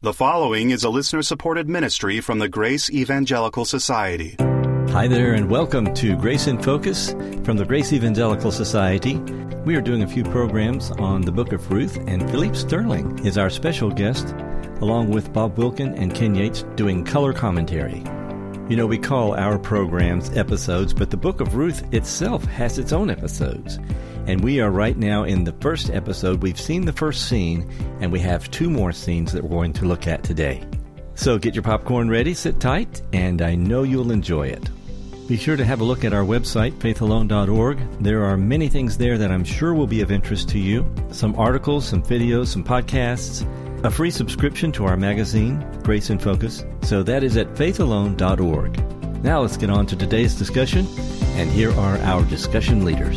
The following is a listener supported ministry from the Grace Evangelical Society. Hi there, and welcome to Grace in Focus from the Grace Evangelical Society. We are doing a few programs on the book of Ruth, and Philippe Sterling is our special guest, along with Bob Wilkin and Ken Yates doing color commentary. You know, we call our programs episodes, but the book of Ruth itself has its own episodes. And we are right now in the first episode. We've seen the first scene, and we have two more scenes that we're going to look at today. So get your popcorn ready, sit tight, and I know you'll enjoy it. Be sure to have a look at our website, faithalone.org. There are many things there that I'm sure will be of interest to you some articles, some videos, some podcasts, a free subscription to our magazine, Grace in Focus. So that is at faithalone.org. Now let's get on to today's discussion, and here are our discussion leaders.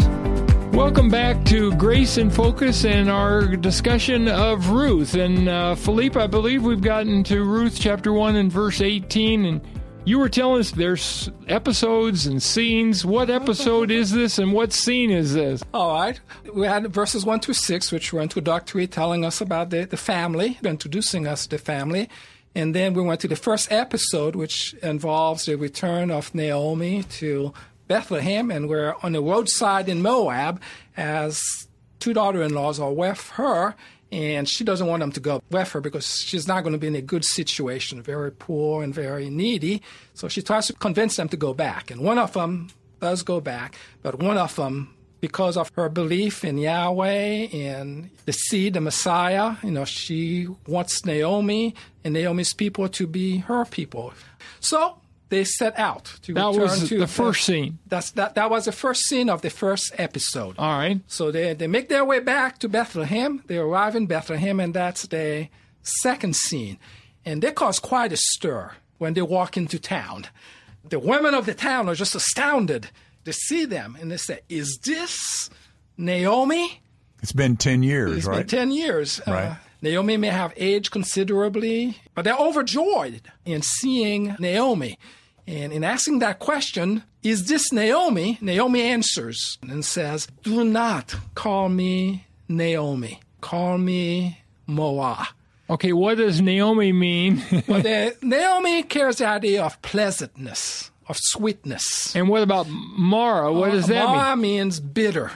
Welcome back to Grace in Focus and our discussion of Ruth. And uh, Philippe, I believe we've gotten to Ruth chapter 1 and verse 18. And you were telling us there's episodes and scenes. What episode is this and what scene is this? All right. We had verses 1 through 6, which were introductory, telling us about the, the family, introducing us to the family. And then we went to the first episode, which involves the return of Naomi to Bethlehem, and we're on the roadside in Moab as two daughter in laws are with her, and she doesn't want them to go with her because she's not going to be in a good situation, very poor and very needy. So she tries to convince them to go back, and one of them does go back, but one of them because of her belief in Yahweh and the seed, the Messiah. You know, she wants Naomi and Naomi's people to be her people. So they set out to that return was to the first scene. That's that. That was the first scene of the first episode. All right. So they they make their way back to Bethlehem. They arrive in Bethlehem, and that's the second scene. And they cause quite a stir when they walk into town. The women of the town are just astounded to see them, and they say, "Is this Naomi?" It's been 10 years, It's right? been 10 years. Uh, Right. Naomi may have aged considerably, but they're overjoyed in seeing Naomi. And in asking that question, is this Naomi? Naomi answers and says, Do not call me Naomi. Call me Mara. Okay, what does Naomi mean? well, the, Naomi carries the idea of pleasantness, of sweetness. and what about Mara? What uh, does that mean? Mara means bitter.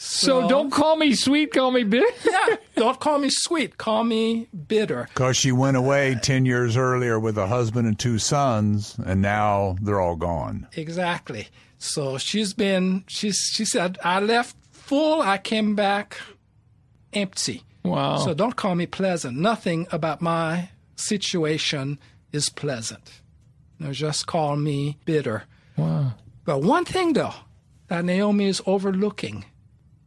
So don't call me sweet, call me bitter. Yeah, don't call me sweet, call me bitter. Because she went away 10 years earlier with a husband and two sons, and now they're all gone. Exactly. So she's been she's she said I left full, I came back empty. Wow. So don't call me pleasant. Nothing about my situation is pleasant. No, just call me bitter. wow. But one thing though that Naomi is overlooking,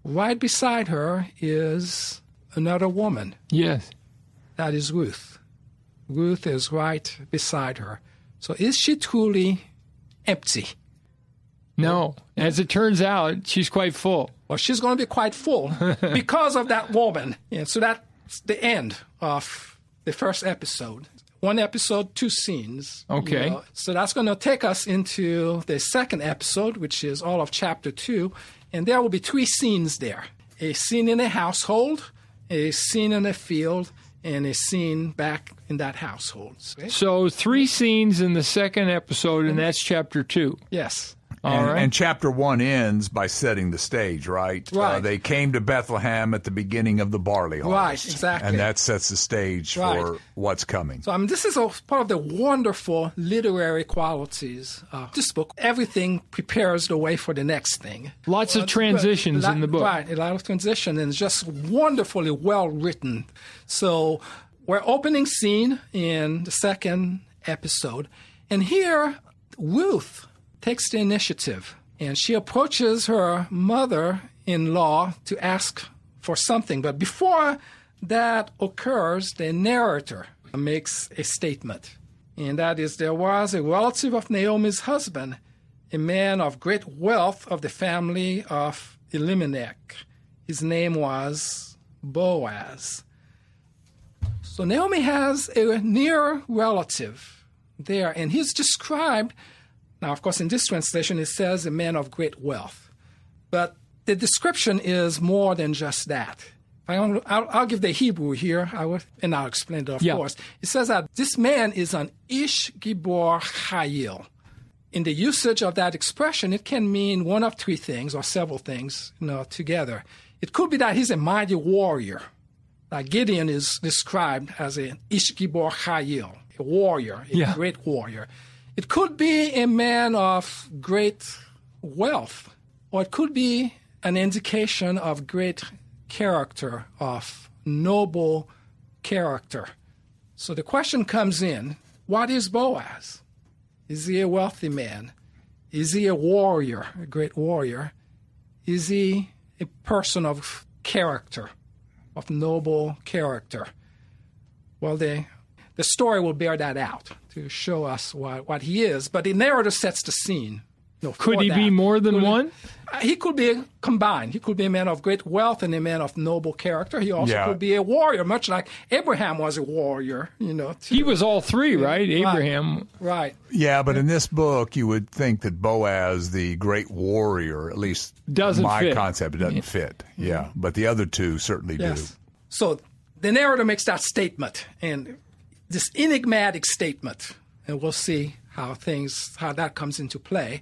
right beside her is another woman. Yes. That is Ruth. Ruth is right beside her. So is she truly empty? No. As it turns out, she's quite full. Well, she's going to be quite full because of that woman. And so that's the end of the first episode. One episode, two scenes. you Okay. know. So that's going to take us into the second episode, which is all of chapter two. And there will be three scenes there a scene in a household, a scene in a field, and a scene back in that household. So three scenes in the second episode, and mm-hmm. that's chapter two. Yes. All and, right. and chapter one ends by setting the stage, right? Uh, Right. they came to Bethlehem at the beginning of the barley Right, harvest. exactly. And that sets the stage Right. for what's coming. So I mean, this is a, part of the wonderful literary qualities of this book. Everything prepares the way for the next thing. Lots of transitions but- in the book. Right, a lot of transition, and it's just wonderfully well written. So we're opening scene in the second episode, and here Ruth takes the initiative, and she approaches her mother-in-law to ask for something. But before that occurs, the narrator makes a statement, and that is there was a relative of Naomi's husband, a man of great wealth of the family of Elimelech. His name was Boaz. So Naomi has a near relative there, and he's described. Now, of course, in this translation, it says a man of great wealth. But the description is more than just that. If I'll, I'll, give the Hebrew here, I will, and I'll explain it, of yeah. course. It says that this man is an Ish Gibor Chayil. In the usage of that expression, it can mean one of three things or several things you know, together. It could be that he's a mighty warrior. Like Gideon is described as an Ish Gibor Chayil, a warrior, a yeah. great warrior. It could be a man of great wealth, or it could be an indication of great character, of noble character. So the question comes in what is Boaz? Is he a wealthy man? Is he a warrior, a great warrior? Is he a person of character, of noble character? Well, the, the story will bear that out to show us what, what he is, but the narrator sets the scene. No, could he that. be more than could one? He, he could be combined. He could be a man of great wealth and a man of noble character. He also Yeah. could be a warrior, much like Abraham was a warrior. You know, too. He was all three, right? Abraham. right. Yeah, but in this book, you would think that Boaz, the great warrior, at least Doesn't my fit. concept, it doesn't fit. Yeah, mm-hmm. but the other two certainly Yes. do. So the narrator makes that statement and this enigmatic statement, and we'll see how things how that comes into play.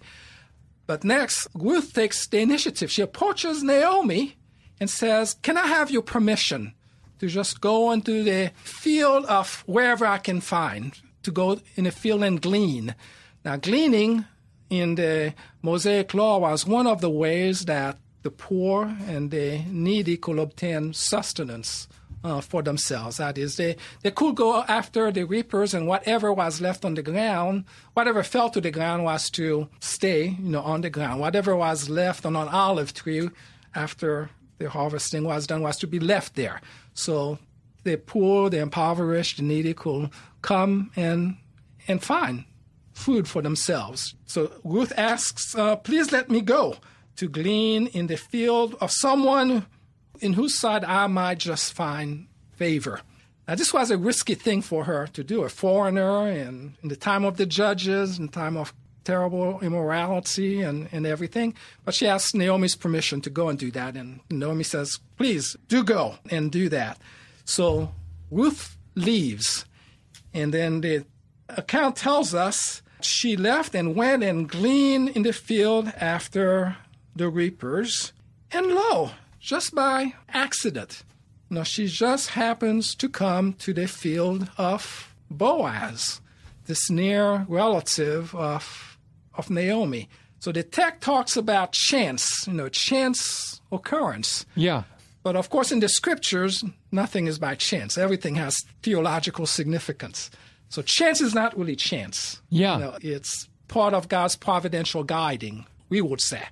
But next, Ruth takes the initiative. She approaches Naomi and says, "Can I have your permission to just go into the field of wherever I can find to go in the field and glean?" Now, gleaning in the Mosaic Law was one of the ways that the poor and the needy could obtain sustenance uh, for themselves. That is, they, they could go after the reapers, and whatever was left on the ground, whatever fell to the ground was to stay, you know, on the ground. Whatever was left on an olive tree after the harvesting was done was to be left there. So the poor, the impoverished, the needy could come and and find food for themselves. So Ruth asks, uh, "Please let me go to glean in the field of someone in whose side I might just find favor." Now, this was a risky thing for her to do, a foreigner, and in the time of the judges, in the time of terrible immorality and, and everything. But she asks Naomi's permission to go and do that. And Naomi says, please do go and do that. So Ruth leaves. And then the account tells us she left and went and gleaned in the field after the reapers. And lo, just by accident, now she just happens to come to the field of Boaz, this near relative of, of Naomi. So the text talks about chance, you know, chance occurrence. Yeah. But of course, in the scriptures, nothing is by chance. Everything has theological significance. So chance is not really chance. Yeah. You know, it's part of God's providential guiding, we would say.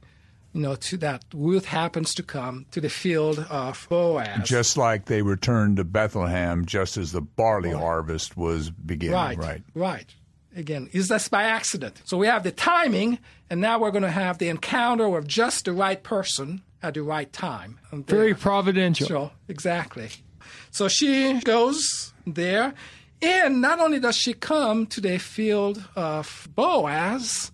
You know, to that Ruth happens to come to the field of Boaz. Just like they returned to Bethlehem just as the barley harvest was beginning. Right, Right. right. Again, is this by accident? So we have the timing, and now we're going to have the encounter with just the right person at the right time. Very providential. Sure, exactly. So she goes there, and not only does she come to the field of Boaz,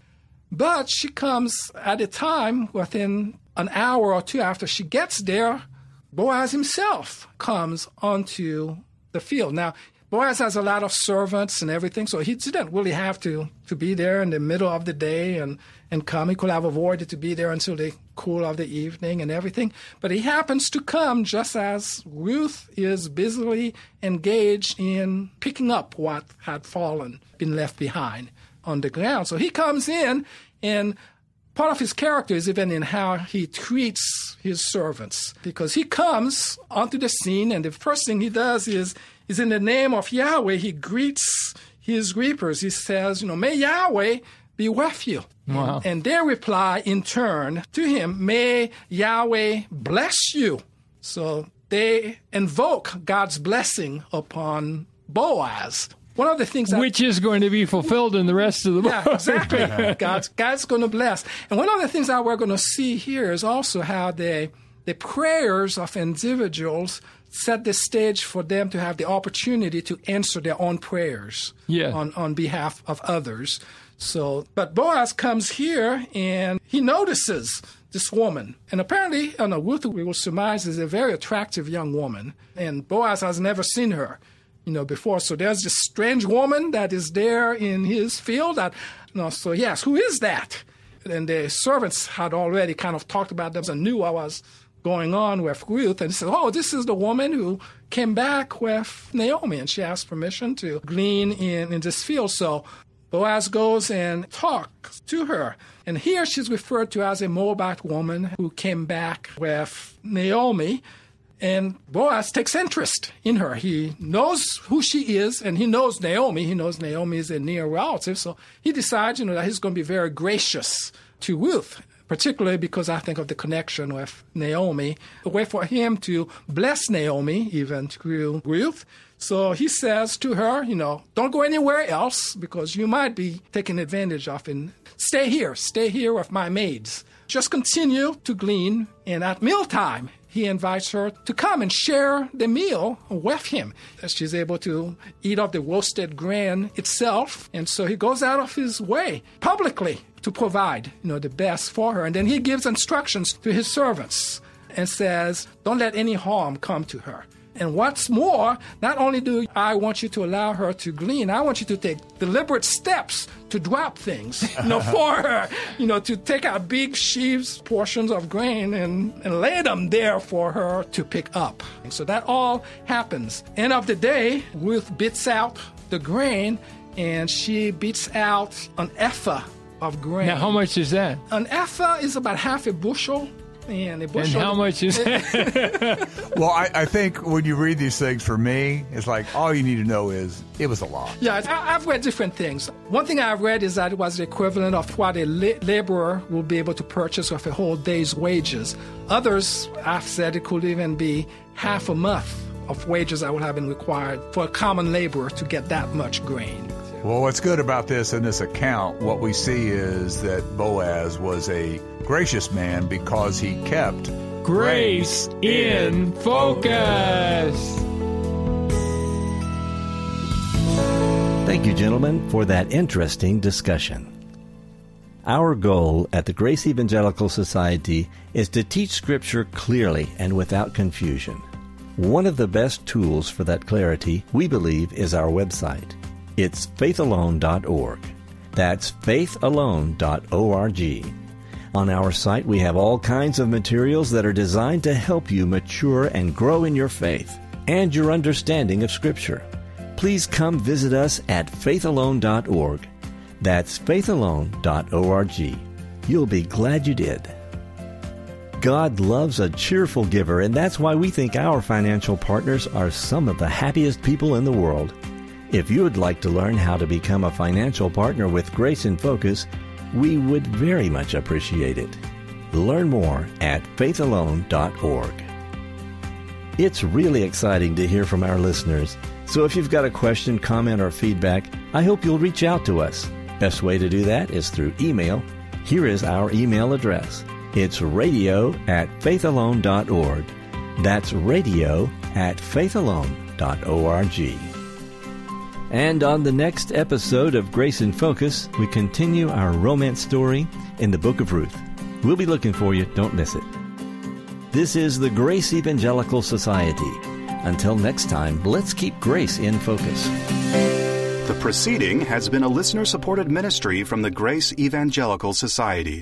but she comes at a time within an hour or two after she gets there, Boaz himself comes onto the field. Now, Boaz has a lot of servants and everything, so he didn't really have to, to be there in the middle of the day and, and come. He could have avoided to be there until the cool of the evening and everything. But he happens to come just as Ruth is busily engaged in picking up what had fallen, been left behind on the ground. So he comes in, and part of his character is even in how he treats his servants, because he comes onto the scene, and the first thing he does is, is in the name of Yahweh, he greets his reapers. He says, you know, may Yahweh be with you. Wow. And they reply in turn to him, may Yahweh bless you. So they invoke God's blessing upon Boaz. One of the things that Which is going to be fulfilled in the rest of the book. yeah, exactly. God's, God's going to bless. And one of the things that we're going to see here is also how the, the prayers of individuals set the stage for them to have the opportunity to answer their own prayers Yeah. on, on behalf of others. So, but Boaz comes here and he notices this woman. And apparently, you know, Ruth, we will surmise, is a very attractive young woman. And Boaz has never seen her, you know, before. So there's this strange woman that is there in his field. That, you know, so yes, who is that? And the servants had already kind of talked about them and knew what was going on with Ruth. And said, oh, this is the woman who came back with Naomi. And she asked permission to glean in, in this field. So Boaz goes and talks to her. And here she's referred to as a Moabite woman who came back with Naomi. And Boaz takes interest in her. He knows who she is, and he knows Naomi. He knows Naomi is a near relative. So he decides, you know, that he's going to be very gracious to Ruth, particularly because I think of the connection with Naomi. A way for him to bless Naomi, even through Ruth. So he says to her, you know, don't go anywhere else because you might be taken advantage of and stay here, stay here with my maids. Just continue to glean, and at mealtime, he invites her to come and share the meal with him. She's able to eat of the roasted grain itself, and so he goes out of his way publicly to provide, you know, the best for her. And then he gives instructions to his servants and says, "Don't let any harm come to her." And what's more, not only do I want you to allow her to glean, I want you to take deliberate steps to drop things, you know, for her, you know, to take out big sheaves, portions of grain, and, and lay them there for her to pick up. And so that all happens. End of the day, Ruth bits out the grain, and she beats out an ephah of grain. Now, how much is that? An ephah is about half a bushel. And, a And how much is that? Well, I, I think when you read these things, for me, it's like all you need to know is it was a lot. Yeah, I- I've read different things. One thing I've read is that it was the equivalent of what a la- laborer will be able to purchase with a whole day's wages. Others, I've said it could even be half a month of wages that would have been required for a common laborer to get that much grain. Well, what's good about this in this account, what we see is that Boaz was a gracious man because he kept Grace in focus. Thank you, gentlemen, for that interesting discussion. Our goal at the Grace Evangelical Society is to teach Scripture clearly and without confusion. One of the best tools for that clarity, we believe, is our website. It's faithalone.org. That's faithalone.org. On our site, we have all kinds of materials that are designed to help you mature and grow in your faith and your understanding of Scripture. Please come visit us at faithalone.org. That's faithalone.org. You'll be glad you did. God loves a cheerful giver, and that's why we think our financial partners are some of the happiest people in the world. If you would like to learn how to become a financial partner with Grace in Focus, we would very much appreciate it. Learn more at faithalone.org. It's really exciting to hear from our listeners. So if you've got a question, comment, or feedback, I hope you'll reach out to us. Best way to do that is through email. Here is our email address. It's radio at faithalone.org. That's radio at faithalone.org. And on the next episode of Grace in Focus, we continue our romance story in the book of Ruth. We'll be looking for you. Don't miss it. This is the Grace Evangelical Society. Until next time, let's keep grace in focus. The proceeding has been a listener supported ministry from the Grace Evangelical Society.